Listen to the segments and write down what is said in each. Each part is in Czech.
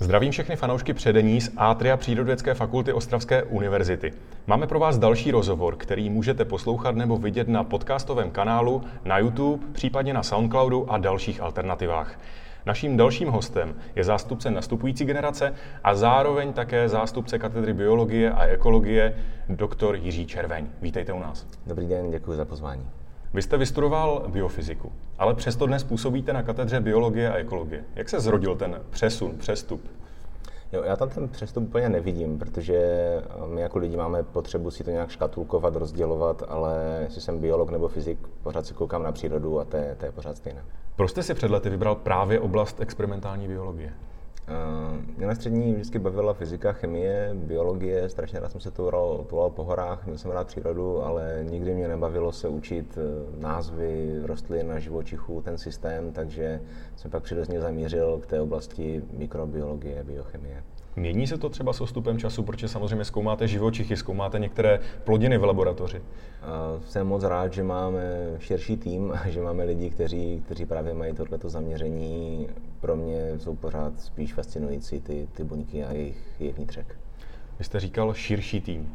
Zdravím všechny fanoušky předení z Atria Přírodovědské fakulty Ostravské univerzity. Máme pro vás další rozhovor, který můžete poslouchat nebo vidět na podcastovém kanálu, na YouTube, případně na Soundcloudu a dalších alternativách. Naším dalším hostem je zástupce nastupující generace a zároveň také zástupce katedry biologie a ekologie, doktor Jiří Červeň. Vítejte u nás. Dobrý den, děkuji za pozvání. Vy jste vystudoval biofyziku, ale přesto dnes působíte na katedře biologie a ekologie. Jak se zrodil ten přesun, přestup? Jo, já tam ten přestup úplně nevidím, protože eh, my jako lidi máme potřebu si to nějak škatulkovat, rozdělovat, ale jestli jsem biolog nebo fyzik, pořád si koukám na přírodu a to je, to je pořád stejné. Proč jste si před lety vybral právě oblast experimentální biologie? Uh, mě na střední vždycky bavila fyzika, chemie, biologie, strašně rád jsem se toural, toural po horách, měl jsem rád přírodu, ale nikdy mě nebavilo se učit eh, názvy rostlin a živočichů, ten systém, takže jsem pak přirozeně zamířil k té oblasti mikrobiologie, biochemie. Mění se to třeba s odstupem času, protože samozřejmě zkoumáte živočichy, zkoumáte některé plodiny v laboratoři? Jsem moc rád, že máme širší tým že máme lidi, kteří, kteří právě mají tohleto zaměření. Pro mě jsou pořád spíš fascinující ty, ty buňky a jejich, jejich vnitřek. Vy jste říkal širší tým.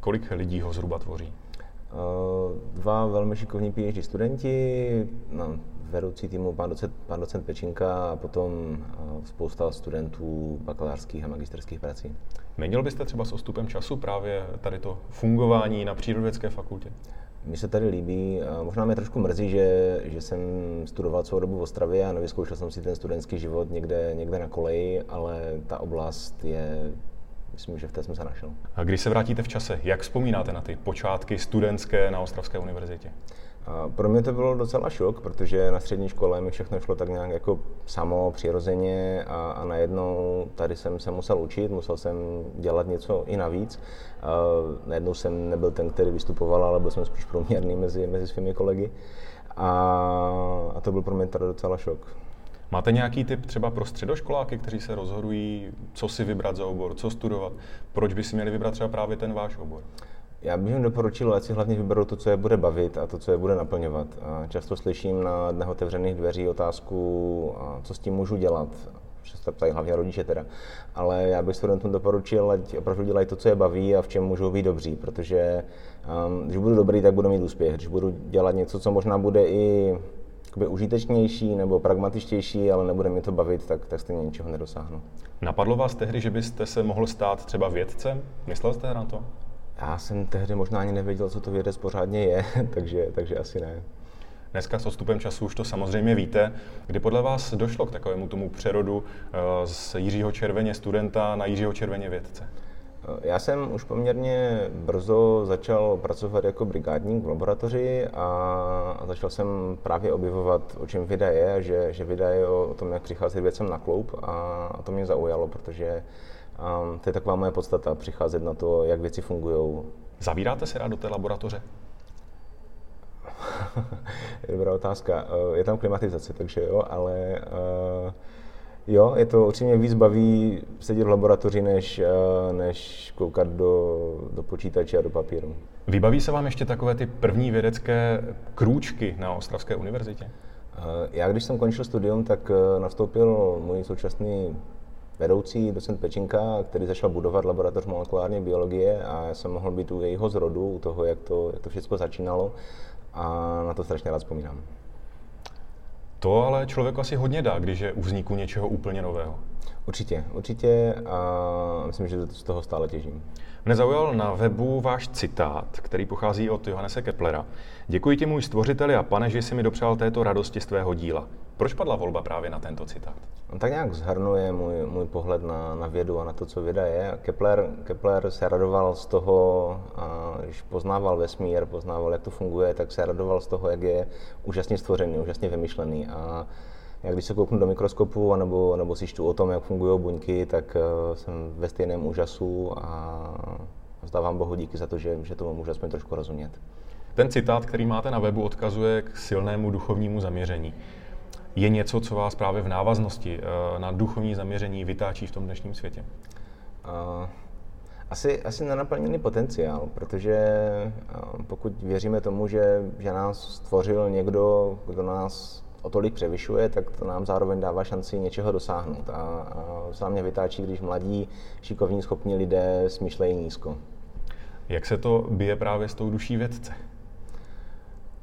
Kolik lidí ho zhruba tvoří? Dva velmi šikovní PhD studenti, no, vedoucí týmu pan docent, pan docent Pečinka a potom spousta studentů bakalářských a magisterských prací. Měnil byste třeba s ostupem času právě tady to fungování na přírodovědské fakultě? Mně se tady líbí, možná mě trošku mrzí, že, že jsem studoval celou dobu v Ostravě a nevyzkoušel jsem si ten studentský život někde, někde na koleji, ale ta oblast je myslím, že v té jsem se našel. A když se vrátíte v čase, jak vzpomínáte na ty počátky studentské na Ostravské univerzitě? Pro mě to bylo docela šok, protože na střední škole mi všechno šlo tak nějak jako samo, přirozeně a, a najednou tady jsem se musel učit, musel jsem dělat něco i navíc. A najednou jsem nebyl ten, který vystupoval, ale byl jsem spíš průměrný mezi, mezi svými kolegy. A, a to byl pro mě teda docela šok. Máte nějaký tip třeba pro středoškoláky, kteří se rozhodují, co si vybrat za obor, co studovat? Proč by si měli vybrat třeba právě ten váš obor? Já bych jim doporučil, ať si hlavně vyberou to, co je bude bavit a to, co je bude naplňovat. Často slyším na dnech otevřených dveří otázku, co s tím můžu dělat. Se ptají hlavně rodiče teda. Ale já bych studentům doporučil, ať opravdu dělají to, co je baví a v čem můžou být dobří, protože um, když budu dobrý, tak budu mít úspěch. Když budu dělat něco, co možná bude i jakoby užitečnější nebo pragmatičtější, ale nebude mi to bavit, tak, tak stejně ničeho nedosáhnu. Napadlo vás tehdy, že byste se mohl stát třeba vědcem? Myslel jste na to? Já jsem tehdy možná ani nevěděl, co to vědec pořádně je, takže, takže asi ne. Dneska s odstupem času už to samozřejmě víte. Kdy podle vás došlo k takovému tomu přerodu eh, z Jiřího Červeně studenta na Jiřího Červeně vědce? Eh, já jsem už poměrně brzo začal pracovat jako brigádník v laboratoři a začal jsem právě objevovat, o čem věda je, že, že věda je o tom, jak přicházet věcem na kloup a to mě zaujalo, protože um, to je taková moje podstata, přicházet na to, jak věci fungují. Zavíráte se rád do té laboratoře? Dobrá otázka. Eh, je tam klimatizace, takže jo, ale uh, Jo, je to určitě víc baví sedět v laboratoři, než, eh, než koukat do, do počítače a do papíru. Vybaví se vám ještě takové ty první vědecké krůčky na Ostravské univerzitě? Eh, já, když jsem končil studium, tak eh, nastoupil můj současný vedoucí docent Pečinka, který začal budovat laboratoř molekulární biologie a já jsem mohl být u jejího zrodu, u toho, jak to, jak to všechno začínalo a na to strašně rád vzpomínám. To ale člověku asi hodně dá, když je u vzniku něčeho úplně nového. Určitě, určitě a myslím, že z toho stále těžím. Mne zaujal na webu váš citát, který pochází od Johannese Keplera. Děkuji ti můj stvořiteli a pane, že jsi mi dopřál této radosti z tvého díla. Proč padla volba právě na tento citát? On tak nějak zhrnuje můj, můj pohled na, na vědu a na to, co věda je. Kepler, Kepler se radoval z toho, a když poznával vesmír, poznával, jak to funguje, tak se radoval z toho, jak je úžasně stvořený, úžasně vymyšlený. A já když se kouknu do mikroskopu anebo, nebo si čtu o tom, jak fungují buňky, tak uh, jsem ve stejném úžasu a vzdávám Bohu díky za to, že, že tomu můžu aspoň trošku rozumět. Ten citát, který máte na webu, odkazuje k silnému duchovnímu zaměření je něco, co vás právě v návaznosti eh, na duchovní zaměření vytáčí v tom dnešním světě? Uh, asi, asi nenaplněný potenciál, protože uh, pokud věříme tomu, že, že nás stvořil někdo, kdo nás o tolik převyšuje, tak to nám zároveň dává šanci něčeho dosáhnout. A, a se mě vytáčí, když mladí, šikovní, schopní lidé smýšlejí nízko. Jak se to bije právě s tou duší vědce?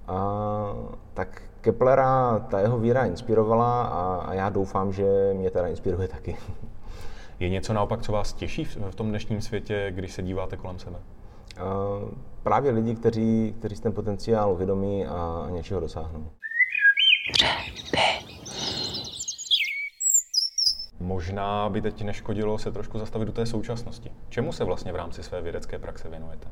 A, tak Keplera ta jeho víra inspirovala a, a já doufám, že mě teda inspiruje taky. Je něco naopak, co vás těší v tom dnešním světě, když se díváte kolem sebe? Uh, právě lidi, kteří, kteří ten potenciál uvědomí a něčeho dosáhnou. Možná by teď neškodilo se trošku zastavit do té současnosti. Čemu se vlastně v rámci své vědecké praxe věnujete?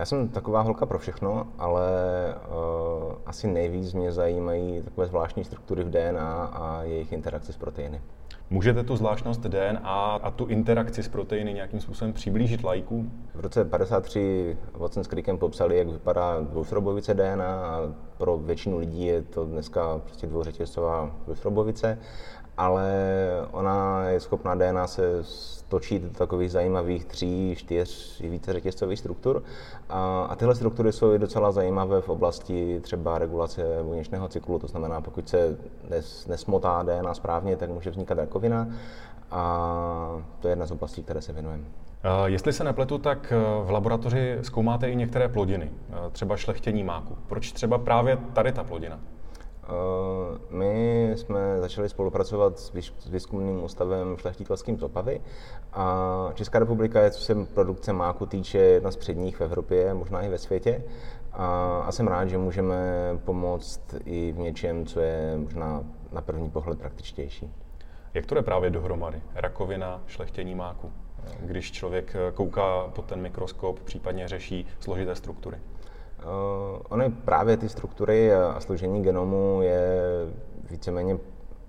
Já jsem taková holka pro všechno, ale uh, asi nejvíc mě zajímají takové zvláštní struktury v DNA a jejich interakce s proteiny. Můžete tu zvláštnost DNA a tu interakci s proteiny nějakým způsobem přiblížit lajkům? V roce 53 Watson s Crickem popsali, jak vypadá dvousrobovice DNA a pro většinu lidí je to dneska prostě dvouřetězcová dvousrobovice ale ona je schopná DNA se stočit do takových zajímavých tří, čtyř, více řetězcových struktur. A, a tyhle struktury jsou docela zajímavé v oblasti třeba regulace buněčného cyklu, to znamená, pokud se nes, nesmotá DNA správně, tak může vznikat rakovina a to je jedna z oblastí, které se věnujeme. Jestli se nepletu, tak eh, v laboratoři zkoumáte i některé plodiny, eh, třeba šlechtění máku. Proč třeba právě tady ta plodina? Eh, my jsme začali spolupracovat s výzkumným ústavem šlechtitelským z Opavy a Česká republika je, co se produkce máku týče, jedna z předních v Evropě, možná i ve světě. A, a jsem rád, že můžeme pomoct i v něčem, co je možná na první pohled praktičtější. Jak to jde právě dohromady? Rakovina, šlechtění máku, když člověk kouká pod ten mikroskop, případně řeší složité struktury? Uh, ony právě ty struktury a složení genomu je víceméně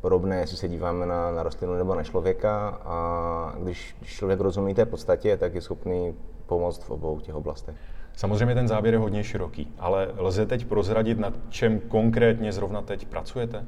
podobné, jestli se díváme na, na rostlinu nebo na člověka a když člověk rozumí té podstatě, tak je schopný pomoct v obou těch oblastech. Samozřejmě ten záběr je hodně široký, ale lze teď prozradit, nad čem konkrétně zrovna teď pracujete?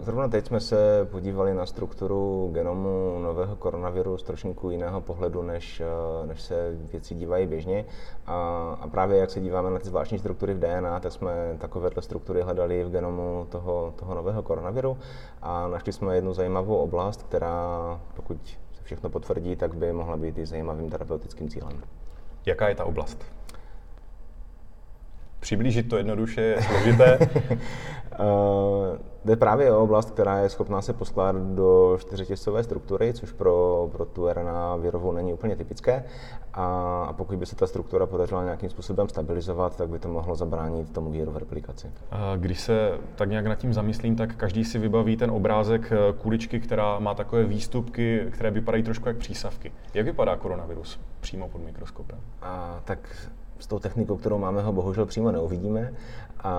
Zrovna teď jsme se podívali na strukturu genomu nového koronaviru z trošku jiného pohledu, než, eh, než se věci dívají běžně. A, a právě jak se díváme na ty zvláštní struktury v DNA, tak jsme takovéhle struktury hledali v genomu toho, toho nového koronaviru a našli jsme jednu zajímavou oblast, která, pokud se všechno potvrdí, tak by mohla být i zajímavým terapeutickým cílem. Jaká je ta oblast? Přiblížit to jednoduše je složité. Uh, jde právě o oblast, která je schopná se poskládat do čtyřetězcové struktury, což pro, pro tu RNA virovou není úplně typické. A, a pokud by se ta struktura podařila nějakým způsobem stabilizovat, tak by to mohlo zabránit tomu víru v replikaci. Když se tak nějak nad tím zamyslím, tak každý si vybaví ten obrázek eh, kuličky, která má takové výstupky, které vypadají trošku jak přísavky. Jak vypadá koronavirus přímo pod mikroskopem? A, tak s tou technikou, kterou máme, ho bohužel přímo neuvidíme. A,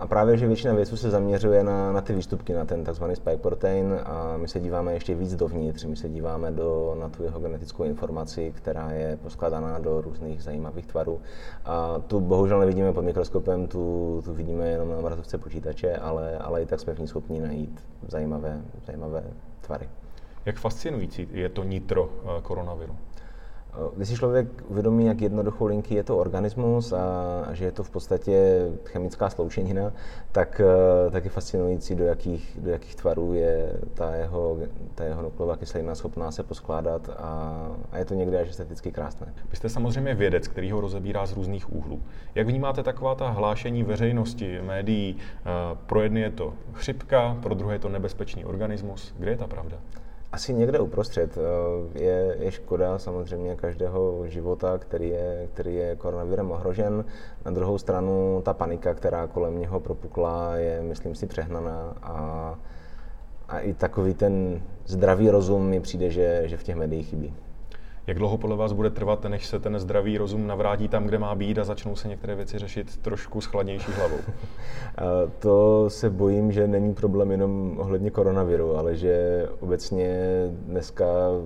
a právě, že většina věců se zaměřuje na, na ty výstupky, na ten tzv. spike protein a my se díváme ještě víc dovnitř, my se díváme do, na tu jeho genetickou informaci, která je poskladaná do různých zajímavých tvarů. A tu bohužel nevidíme pod mikroskopem, tu, tu vidíme jenom na obrazovce počítače, ale, ale i tak jsme v ní schopni najít zajímavé, zajímavé tvary. Jak fascinující je to nitro eh, koronaviru? Když si člověk uvědomí, jak jednoduchou linky je to organismus a, že je to v podstatě chemická sloučenina, tak, eh, tak je fascinující, do jakých, do jakých tvarů je ta jeho, ta jeho nukleová kyselina schopná se poskládat a, a je to někdy až esteticky krásné. Vy jste samozřejmě vědec, který ho rozebírá z různých úhlů. Jak vnímáte taková ta hlášení veřejnosti, médií? Eh, pro jedny je to chřipka, pro druhé je to nebezpečný organismus. Kde je ta pravda? Asi někde uprostřed. Eh, je, je škoda samozřejmě každého života, který je, který je koronavirem ohrožen. Na druhou stranu ta panika, která kolem něho propukla, je, myslím si, přehnaná a, a i takový ten zdravý rozum mi přijde, že, že v těch médiích chybí. Jak dlouho podle vás bude trvat, než se ten zdravý rozum navrátí tam, kde má být a začnou se některé věci řešit trošku s chladnější hlavou? to se bojím, že není problém jenom ohledně koronaviru, ale že obecně dneska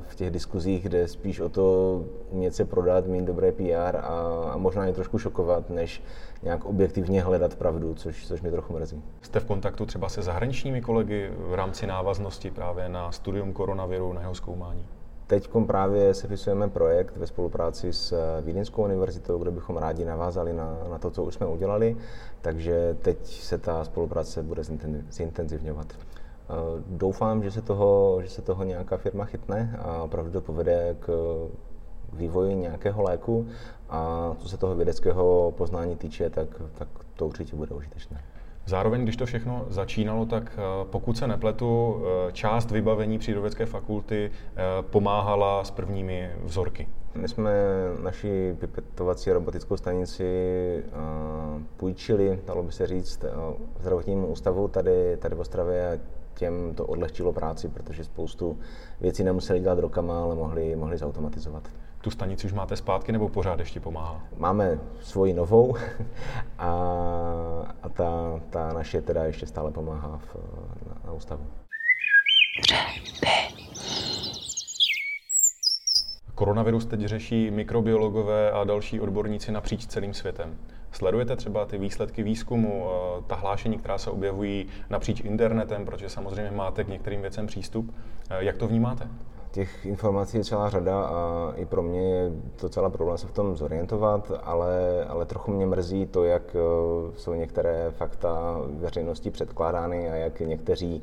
v těch diskuzích jde spíš o to umět se prodat, mít dobré PR a, a možná je trošku šokovat, než nějak objektivně hledat pravdu, což, což mě trochu mrzí. Jste v kontaktu třeba se zahraničními kolegy v rámci návaznosti právě na studium koronaviru, na jeho zkoumání? Teď právě sepisujeme projekt ve spolupráci s Vídeňskou univerzitou, kde bychom rádi navázali na, na to, co už jsme udělali, takže teď se ta spolupráce bude zintenzivňovat. Doufám, že se, toho, že se toho nějaká firma chytne a opravdu to povede k vývoji nějakého léku a co se toho vědeckého poznání týče, tak, tak to určitě bude užitečné. Zároveň, když to všechno začínalo, tak eh, pokud se nepletu, eh, část vybavení přírodovědské fakulty eh, pomáhala s prvními vzorky. My jsme naši pipetovací robotickou stanici půjčili, dalo by se říct, zdravotnímu ústavu tady, tady v Ostravě a těm to odlehčilo práci, protože spoustu věcí nemuseli dělat rokama, ale mohli, mohli zautomatizovat tu stanici už máte zpátky nebo pořád ještě pomáhá? Máme svoji novou a, a ta, ta naše teda ještě stále pomáhá v, na, na ústavu. Koronavirus teď řeší mikrobiologové a další odborníci napříč celým světem. Sledujete třeba ty výsledky výzkumu, eh, ta hlášení, která se objevují napříč internetem, protože samozřejmě máte k některým věcem přístup. Eh, jak to vnímáte? Těch informací je celá řada a i pro mě je to celá problém se v tom zorientovat, ale, ale trochu mě mrzí to, jak eh, jsou některé fakta veřejnosti předkládány a jak někteří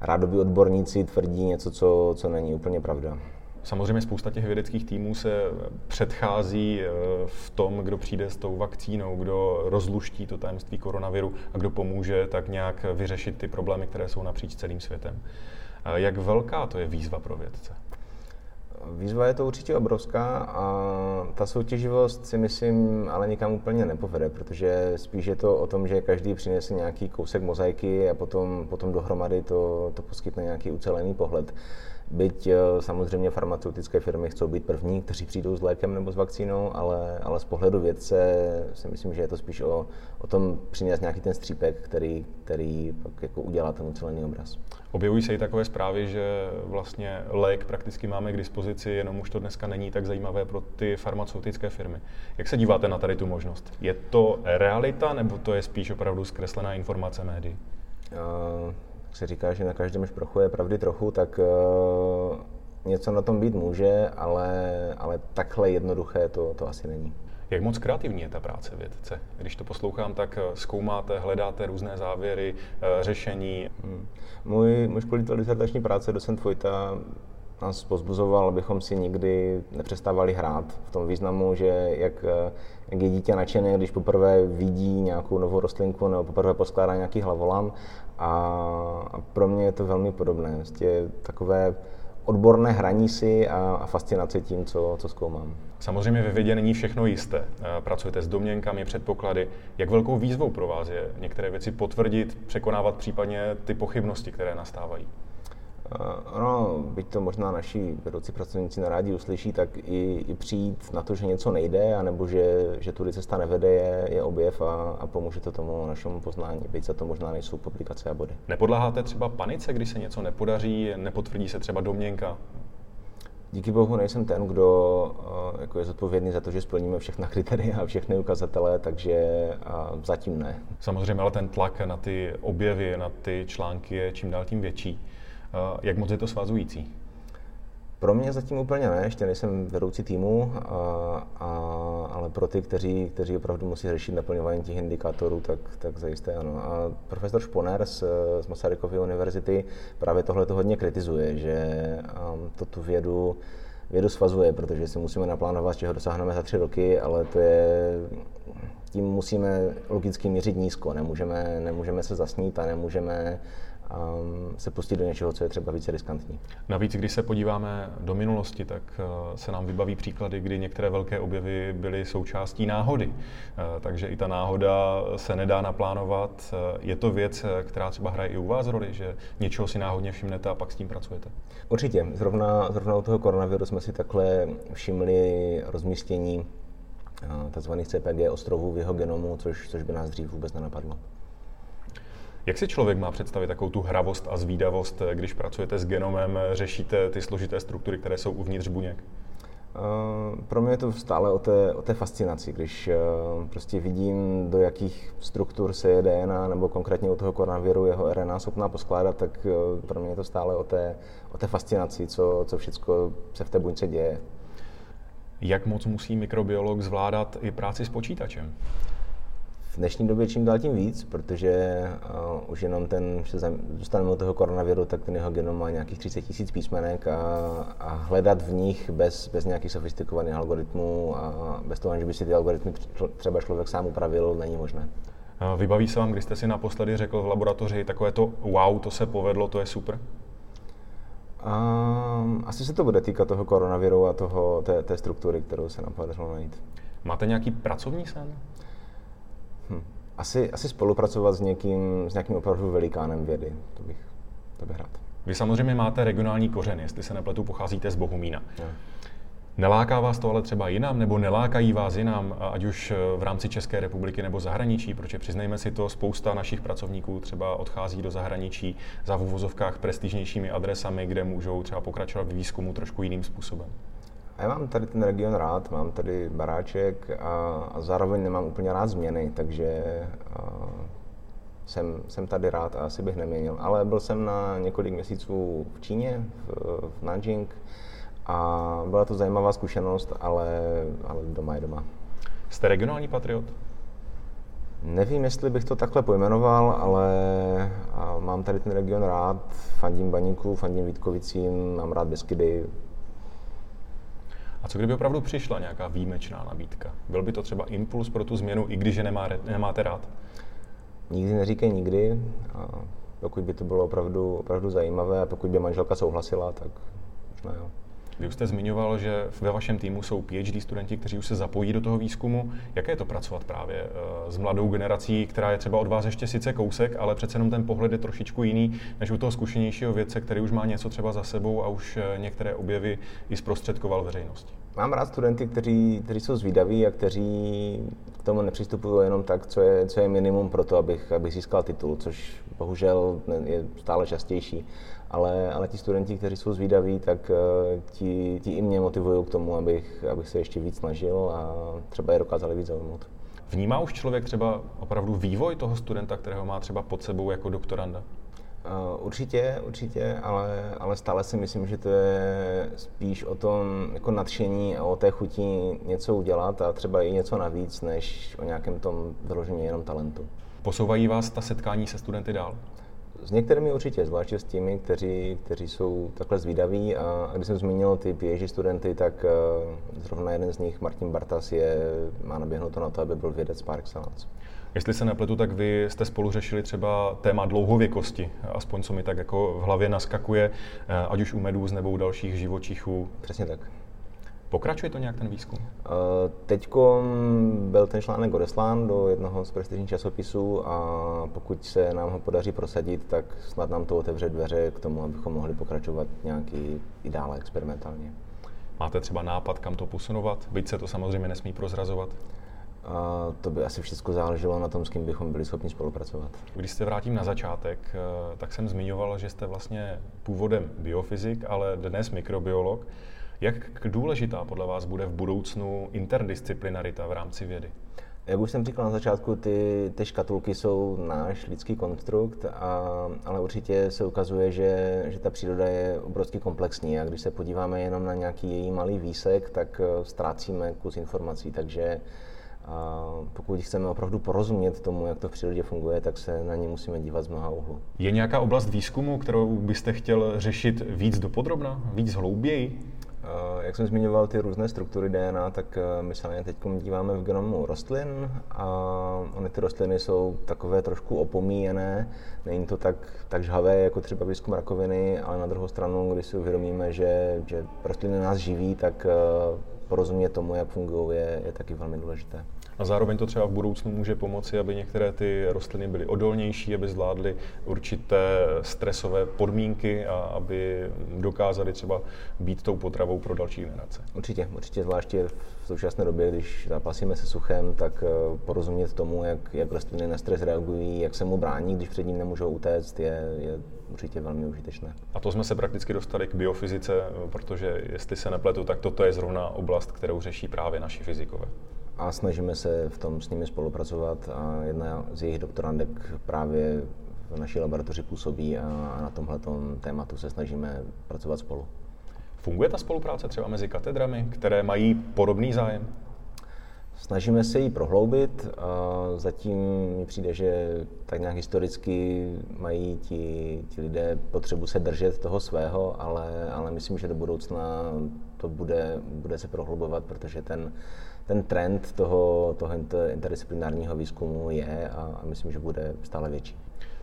rádoby odborníci tvrdí něco, co, co není úplně pravda. Samozřejmě spousta těch vědeckých týmů se předchází eh, v tom, kdo přijde s tou vakcínou, kdo rozluští to tajemství koronaviru a kdo pomůže tak nějak vyřešit ty problémy, které jsou napříč celým světem. Jak velká to je výzva pro vědce? Výzva je to určitě obrovská a ta soutěživost si myslím ale nikam úplně nepovede, protože spíš je to o tom, že každý přinese nějaký kousek mozaiky a potom, potom dohromady to, to poskytne nějaký ucelený pohled. Byť eh, samozřejmě farmaceutické firmy chcou být první, kteří přijdou s lékem nebo s vakcínou, ale, ale z pohledu vědce si myslím, že je to spíš o, o tom přinést nějaký ten střípek, který, který pak jako udělá ten ucelený obraz. Objevují se i takové zprávy, že vlastně lék prakticky máme k dispozici, jenom už to dneska není tak zajímavé pro ty farmaceutické firmy. Jak se díváte na tady tu možnost? Je to realita nebo to je spíš opravdu zkreslená informace médií? Uh se říká, že na každém šprochu je pravdy trochu, tak uh, něco na tom být může, ale, ale takhle jednoduché to, to asi není. Jak moc kreativní je ta práce vědce? Když to poslouchám, tak eh, zkoumáte, hledáte různé závěry, eh, řešení. Hmm. Můj, můj školitel disertační práce, docent Vojta, nás pozbuzoval, abychom si nikdy nepřestávali hrát. V tom významu, že jak, jak je dítě nadšené, když poprvé vidí nějakou novou rostlinku nebo poprvé poskládá nějaký hlavolam. A, a pro mě je to velmi podobné. Vlastně takové odborné hraní si a, a fascinace tím, co, co zkoumám. Samozřejmě ve vědě není všechno jisté. Eh, pracujete s domněnkami, předpoklady. Jak velkou výzvou pro vás je některé věci potvrdit, překonávat případně ty pochybnosti, které nastávají? Ono, byť to možná naši vedoucí pracovníci na rádi uslyší, tak i, i přijít na to, že něco nejde, anebo že, že tudy cesta nevede, je, je objev a, a pomůže to tomu našemu poznání. Byť za to možná nejsou publikace a body. Nepodláháte třeba panice, když se něco nepodaří, nepotvrdí se třeba domněnka? Díky bohu nejsem ten, kdo jako je zodpovědný za to, že splníme všechna kritéria a všechny ukazatele, takže zatím ne. Samozřejmě, ale ten tlak na ty objevy, na ty články je čím dál tím větší. Jak moc je to svazující? Pro mě zatím úplně ne, ještě nejsem vedoucí týmu, a, a, ale pro ty, kteří, kteří opravdu musí řešit naplňování těch indikátorů, tak, tak zajisté ano. A profesor Šponer z, z Masarykovy univerzity právě tohle to hodně kritizuje, že um, to tu vědu, vědu svazuje, protože si musíme naplánovat, čeho dosáhneme za tři roky, ale to je, tím musíme logicky měřit nízko, nemůžeme, nemůžeme se zasnít a nemůžeme um, se pustit do něčeho, co je třeba více riskantní. Navíc, když se podíváme do minulosti, tak uh, se nám vybaví příklady, kdy některé velké objevy byly součástí náhody. Uh, takže i ta náhoda se nedá naplánovat. Uh, je to věc, která třeba hraje i u vás roli, že něčeho si náhodně všimnete a pak s tím pracujete? Určitě. Zrovna, zrovna u toho koronaviru jsme si takhle všimli rozmístění tzv. CPG ostrovů v jeho genomu, což, což by nás dřív vůbec nenapadlo. Jak si člověk má představit takovou tu hravost a zvídavost, když pracujete s genomem, řešíte ty složité struktury, které jsou uvnitř buněk? Pro mě je to stále o té, o té fascinaci, když prostě vidím, do jakých struktur se je DNA nebo konkrétně u toho koronaviru jeho RNA schopná poskládat, tak pro mě je to stále o té, o té fascinaci, co, co všechno se v té buňce děje. Jak moc musí mikrobiolog zvládat i práci s počítačem? V dnešní době čím dál tím víc, protože uh, už jenom ten, že zůstaneme od toho koronaviru, tak ten jeho genom má nějakých 30 tisíc písmenek a, a hledat v nich bez, bez nějakých sofistikovaných algoritmů a bez toho, že by si ty algoritmy třeba člověk sám upravil, není možné. Vybaví se vám, když jste si naposledy řekl v laboratoři takové to wow, to se povedlo, to je super? Um, asi se to bude týkat toho koronaviru a toho, té, té struktury, kterou se nám podařilo najít. Máte nějaký pracovní sen? Hm. Asi, asi spolupracovat s někým, s nějakým opravdu velikánem vědy. To bych, to bych rád. Vy samozřejmě máte regionální kořen, jestli se nepletu, pocházíte z Bohumína. Ja. Neláká vás to ale třeba jinam, nebo nelákají vás jinam, ať už v rámci České republiky nebo zahraničí, protože přiznejme si to, spousta našich pracovníků třeba odchází do zahraničí za v prestižnějšími adresami, kde můžou třeba pokračovat v výzkumu trošku jiným způsobem. A já mám tady ten region rád, mám tady baráček a, a zároveň nemám úplně rád změny, takže a, jsem, jsem tady rád a asi bych neměnil. Ale byl jsem na několik měsíců v Číně, v, v Nanjing, a byla to zajímavá zkušenost, ale, ale doma je doma. Jste regionální patriot? Nevím, jestli bych to takhle pojmenoval, ale mám tady ten region rád, fandím Baníku, fandím Vítkovicím, mám rád Beskydy. Co kdyby opravdu přišla nějaká výjimečná nabídka? Byl by to třeba impuls pro tu změnu, i když je nemá, nemáte rád? Nikdy neříkej nikdy. A pokud by to bylo opravdu, opravdu zajímavé a pokud by manželka souhlasila, tak možná jo. Vy už jste zmiňoval, že ve vašem týmu jsou PhD studenti, kteří už se zapojí do toho výzkumu. Jaké je to pracovat právě eh, s mladou generací, která je třeba od vás ještě sice kousek, ale přece jenom ten pohled je trošičku jiný než u toho zkušenějšího vědce, který už má něco třeba za sebou a už eh, některé objevy i zprostředkoval veřejnosti? Mám rád studenty, kteří, kteří jsou zvídaví a kteří k tomu nepřistupují jenom tak, co je, co je minimum pro to, abych, abych získal titul, což bohužel je stále častější ale, ale ti studenti, kteří jsou zvídaví, tak eh, ti, ti i mě motivují k tomu, abych, abych se ještě víc snažil a třeba je dokázali víc zaujmout. Vnímá už člověk třeba opravdu vývoj toho studenta, kterého má třeba pod sebou jako doktoranda? Uh, určitě, určitě, ale, ale stále si myslím, že to je spíš o tom jako nadšení a o té chuti něco udělat a třeba i něco navíc, než o nějakém tom vyloženě jenom talentu. Posouvají vás ta setkání se studenty dál? S některými určitě, zvláště s těmi, kteří, kteří jsou takhle zvídaví. A když jsem zmínil ty PhD studenty, tak uh, zrovna jeden z nich, Martin Bartas, je, má naběhnuto na to, aby byl vědec par excellence. Jestli se nepletu, tak vy jste spolu řešili třeba téma dlouhověkosti, aspoň co mi tak jako v hlavě naskakuje, eh, ať už u medůz nebo u dalších živočichů. Přesně tak. Pokračuje to nějak ten výzkum? Uh, Teď byl ten článek odeslán do jednoho z prestižních časopisů a pokud se nám ho podaří prosadit, tak snad nám to otevře dveře k tomu, abychom mohli pokračovat nějaký i dále experimentálně. Máte třeba nápad, kam to posunovat? Byť se to samozřejmě nesmí prozrazovat? A to by asi všechno záleželo na tom, s kým bychom byli schopni spolupracovat. Když se vrátím na začátek, eh, tak jsem zmiňoval, že jste vlastně původem biofyzik, ale dnes mikrobiolog. Jak důležitá podle vás bude v budoucnu interdisciplinarita v rámci vědy? Jak už jsem říkal na začátku, ty, ty škatulky jsou náš lidský konstrukt, a, ale určitě se ukazuje, že, že ta příroda je obrovsky komplexní a když se podíváme jenom na nějaký její malý výsek, tak eh, ztrácíme kus informací, takže a pokud chceme opravdu porozumět tomu, jak to v přírodě funguje, tak se na ně musíme dívat z mnoha úhlů. Je nějaká oblast výzkumu, kterou byste chtěl řešit víc dopodrobna, víc hlouběji? Eh, jak jsem zmiňoval ty různé struktury DNA, tak eh, my se na ně teď díváme v genomu rostlin a ony ty rostliny jsou takové trošku opomíjené. Není to tak, tak žhavé jako třeba výzkum rakoviny, ale na druhou stranu, když si uvědomíme, že, že rostliny nás živí, tak eh, porozumět tomu, jak fungují, je, je taky velmi důležité. A zároveň to třeba v budoucnu může pomoci, aby některé ty rostliny byly odolnější, aby zvládly určité stresové podmínky a aby dokázaly třeba být tou potravou pro další generace. Určitě, určitě zvláště v současné době, když zápasíme se suchem, tak eh, porozumět tomu, jak, jak rostliny na stres reagují, jak se mu brání, když před ním nemůžou utéct, je, je určitě velmi užitečné. A to jsme se prakticky dostali k biofyzice, protože jestli se nepletu, tak toto je zrovna oblast, kterou řeší právě naši fyzikové. A snažíme se v tom s nimi spolupracovat a jedna z jejich doktorandek právě v naší laboratoři působí a, na tomhle tématu se snažíme pracovat spolu. Funguje ta spolupráce třeba mezi katedrami, které mají podobný zájem? Snažíme se ji prohloubit. Zatím mi přijde, že tak nějak historicky mají ti, ti lidé potřebu se držet toho svého, ale, ale myslím, že do budoucna to bude, bude se prohlubovat, protože ten, ten trend toho, toho interdisciplinárního výzkumu je a, a myslím, že bude stále větší.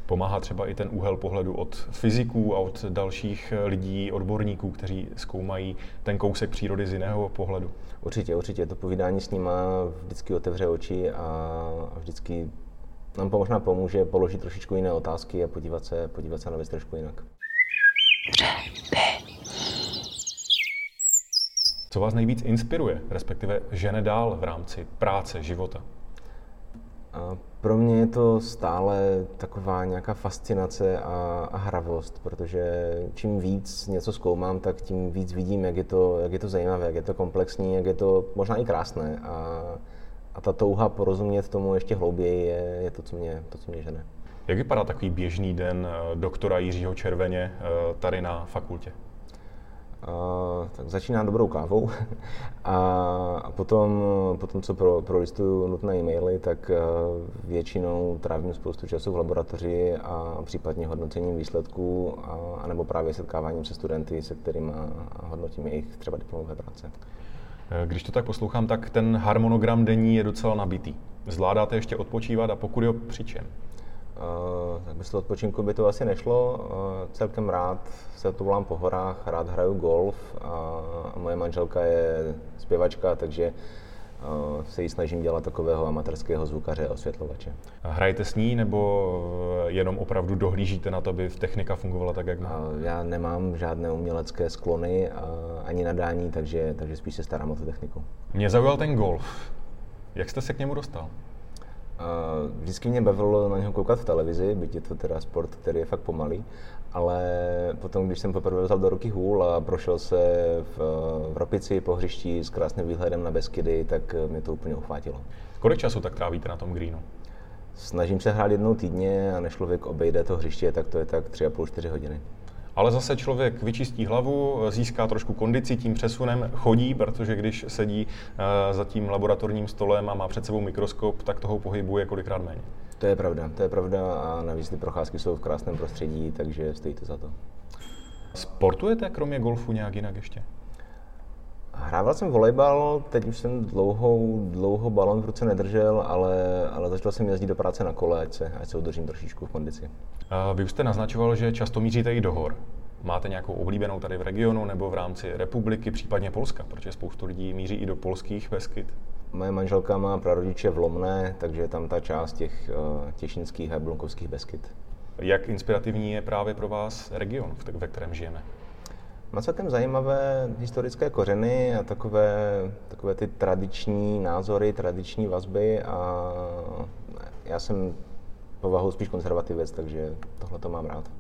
Pomáhá třeba i ten úhel pohledu od fyziků a od dalších lidí, odborníků, kteří zkoumají ten kousek přírody z jiného pohledu. Určitě, určitě. To povídání s nima vždycky otevře oči a vždycky nám možná pomůže položit trošičku jiné otázky a podívat se, podívat se na věc trošku jinak. Co vás nejvíc inspiruje, respektive žene dál v rámci práce, života? A pro mě je to stále taková nějaká fascinace a, a hravost, protože čím víc něco zkoumám, tak tím víc vidím, jak je to, jak je to zajímavé, jak je to komplexní, jak je to možná i krásné. A, a ta touha porozumět tomu ještě hlouběji je, je to, co mě, to, co mě žene. Jak vypadá takový běžný den eh, doktora Jiřího Červeně eh, tady na fakultě? Uh, tak začínám dobrou kávou a potom, potom co pro, prolistuju nutné e-maily, tak uh, většinou trávím spoustu času v laboratoři a případně hodnocením výsledků a, anebo právě setkáváním se studenty, se kterými hodnotím jejich třeba diplomové práce. Eh, když to tak poslouchám, tak ten harmonogram denní je docela nabitý. Zvládáte ještě odpočívat a pokud jo, při čem? Uh, tak bez odpočinku by to asi nešlo. Uh, celkem rád se volám po horách, rád hraju golf a, a moje manželka je zpěvačka, takže uh, se jí snažím dělat takového amatérského zvukaře a osvětlovače. Hrajete s ní nebo jenom opravdu dohlížíte na to, aby technika fungovala tak, jak má? Já nemám žádné umělecké sklony ani nadání, takže, takže spíš se starám o tu techniku. Mě zaujal ten golf. Jak jste se k němu dostal? Vždycky mě bavilo na něho koukat v televizi, byť je to teda sport, který je fakt pomalý, ale potom, když jsem poprvé vzal do ruky hůl a prošel se v, v Ropici po hřišti s krásným výhledem na Beskydy, tak mě to úplně uchvátilo. Kolik času tak trávíte na tom greenu? Snažím se hrát jednou týdně a než člověk obejde to hřiště, tak to je tak 3,5-4 hodiny. Ale zase člověk vyčistí hlavu, získá trošku kondici tím přesunem, chodí, protože když sedí eh, za tím laboratorním stolem a má před sebou mikroskop, tak toho pohybu je kolikrát méně. To je pravda, to je pravda a navíc ty procházky jsou v krásném prostředí, takže stojí to za to. Sportujete kromě golfu nějak jinak ještě? Hrával jsem volejbal, teď už jsem dlouhou, dlouho balon v ruce nedržel, ale, ale začal jsem jezdit do práce na kole, ať se, ať se udržím trošičku v kondici. Vy už jste naznačoval, že často míříte i do hor. Máte nějakou oblíbenou tady v regionu nebo v rámci republiky, případně Polska, protože spoustu lidí míří i do polských Beskyt? Moje manželka má prarodiče v Lomné, takže tam ta část těch uh, těšinských a blunkovských Beskyt. Jak inspirativní je právě pro vás region, ve kterém žijeme? Má celkem zajímavé historické kořeny a takové, takové ty tradiční názory, tradiční vazby a já jsem povahou spíš konzervativec, takže tohle to mám rád.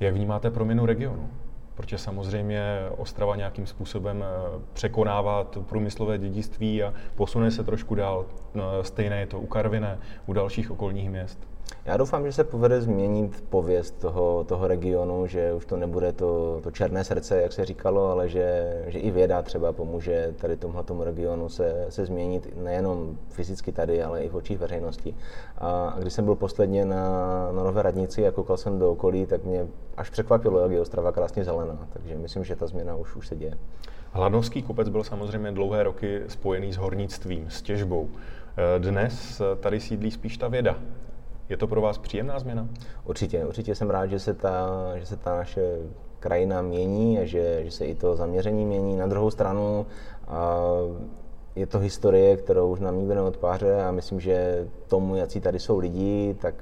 Jak vnímáte proměnu regionu? Protože samozřejmě Ostrava nějakým způsobem eh, překonává to průmyslové dědictví a posune se trošku dál. No, stejné je to u Karviné, u dalších okolních měst. Já doufám, že se povede změnit pověst toho, toho regionu, že už to nebude to, to černé srdce, jak se říkalo, ale že, že i věda třeba pomůže tady tomhle regionu se, se změnit nejenom fyzicky tady, ale i v očích veřejnosti. A když jsem byl posledně na, na Nové radnici a koukal jsem do okolí, tak mě až překvapilo, jak je Ostrava krásně zelená. Takže myslím, že ta změna už, už se děje. Hladnovský kopec byl samozřejmě dlouhé roky spojený s hornictvím, s těžbou. Dnes tady sídlí spíš ta věda. Je to pro vás příjemná změna? Určitě, určitě jsem rád, že se ta, že se ta naše krajina mění a že, že se i to zaměření mění. Na druhou stranu a je to historie, kterou už nám nikdo neodpáře a myslím, že tomu, jaký tady jsou lidi, tak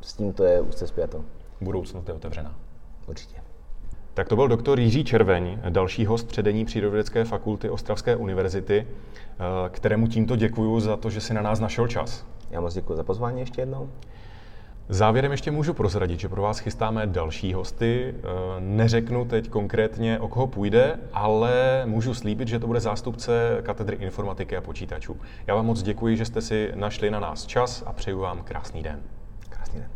s tím to je úzce zpěto. Budoucnost je otevřená. Určitě. Tak to byl doktor Jiří Červeň, další host předení Přírodovědecké fakulty Ostravské univerzity, kterému tímto děkuji za to, že si na nás našel čas. Já moc děkuji za pozvání ještě jednou. Závěrem ještě můžu prozradit, že pro vás chystáme další hosty. Eh, neřeknu teď konkrétně, o koho půjde, ale můžu slíbit, že to bude zástupce katedry informatiky a počítačů. Já vám moc děkuji, že jste si našli na nás čas a přeju vám krásný den. Krásný den.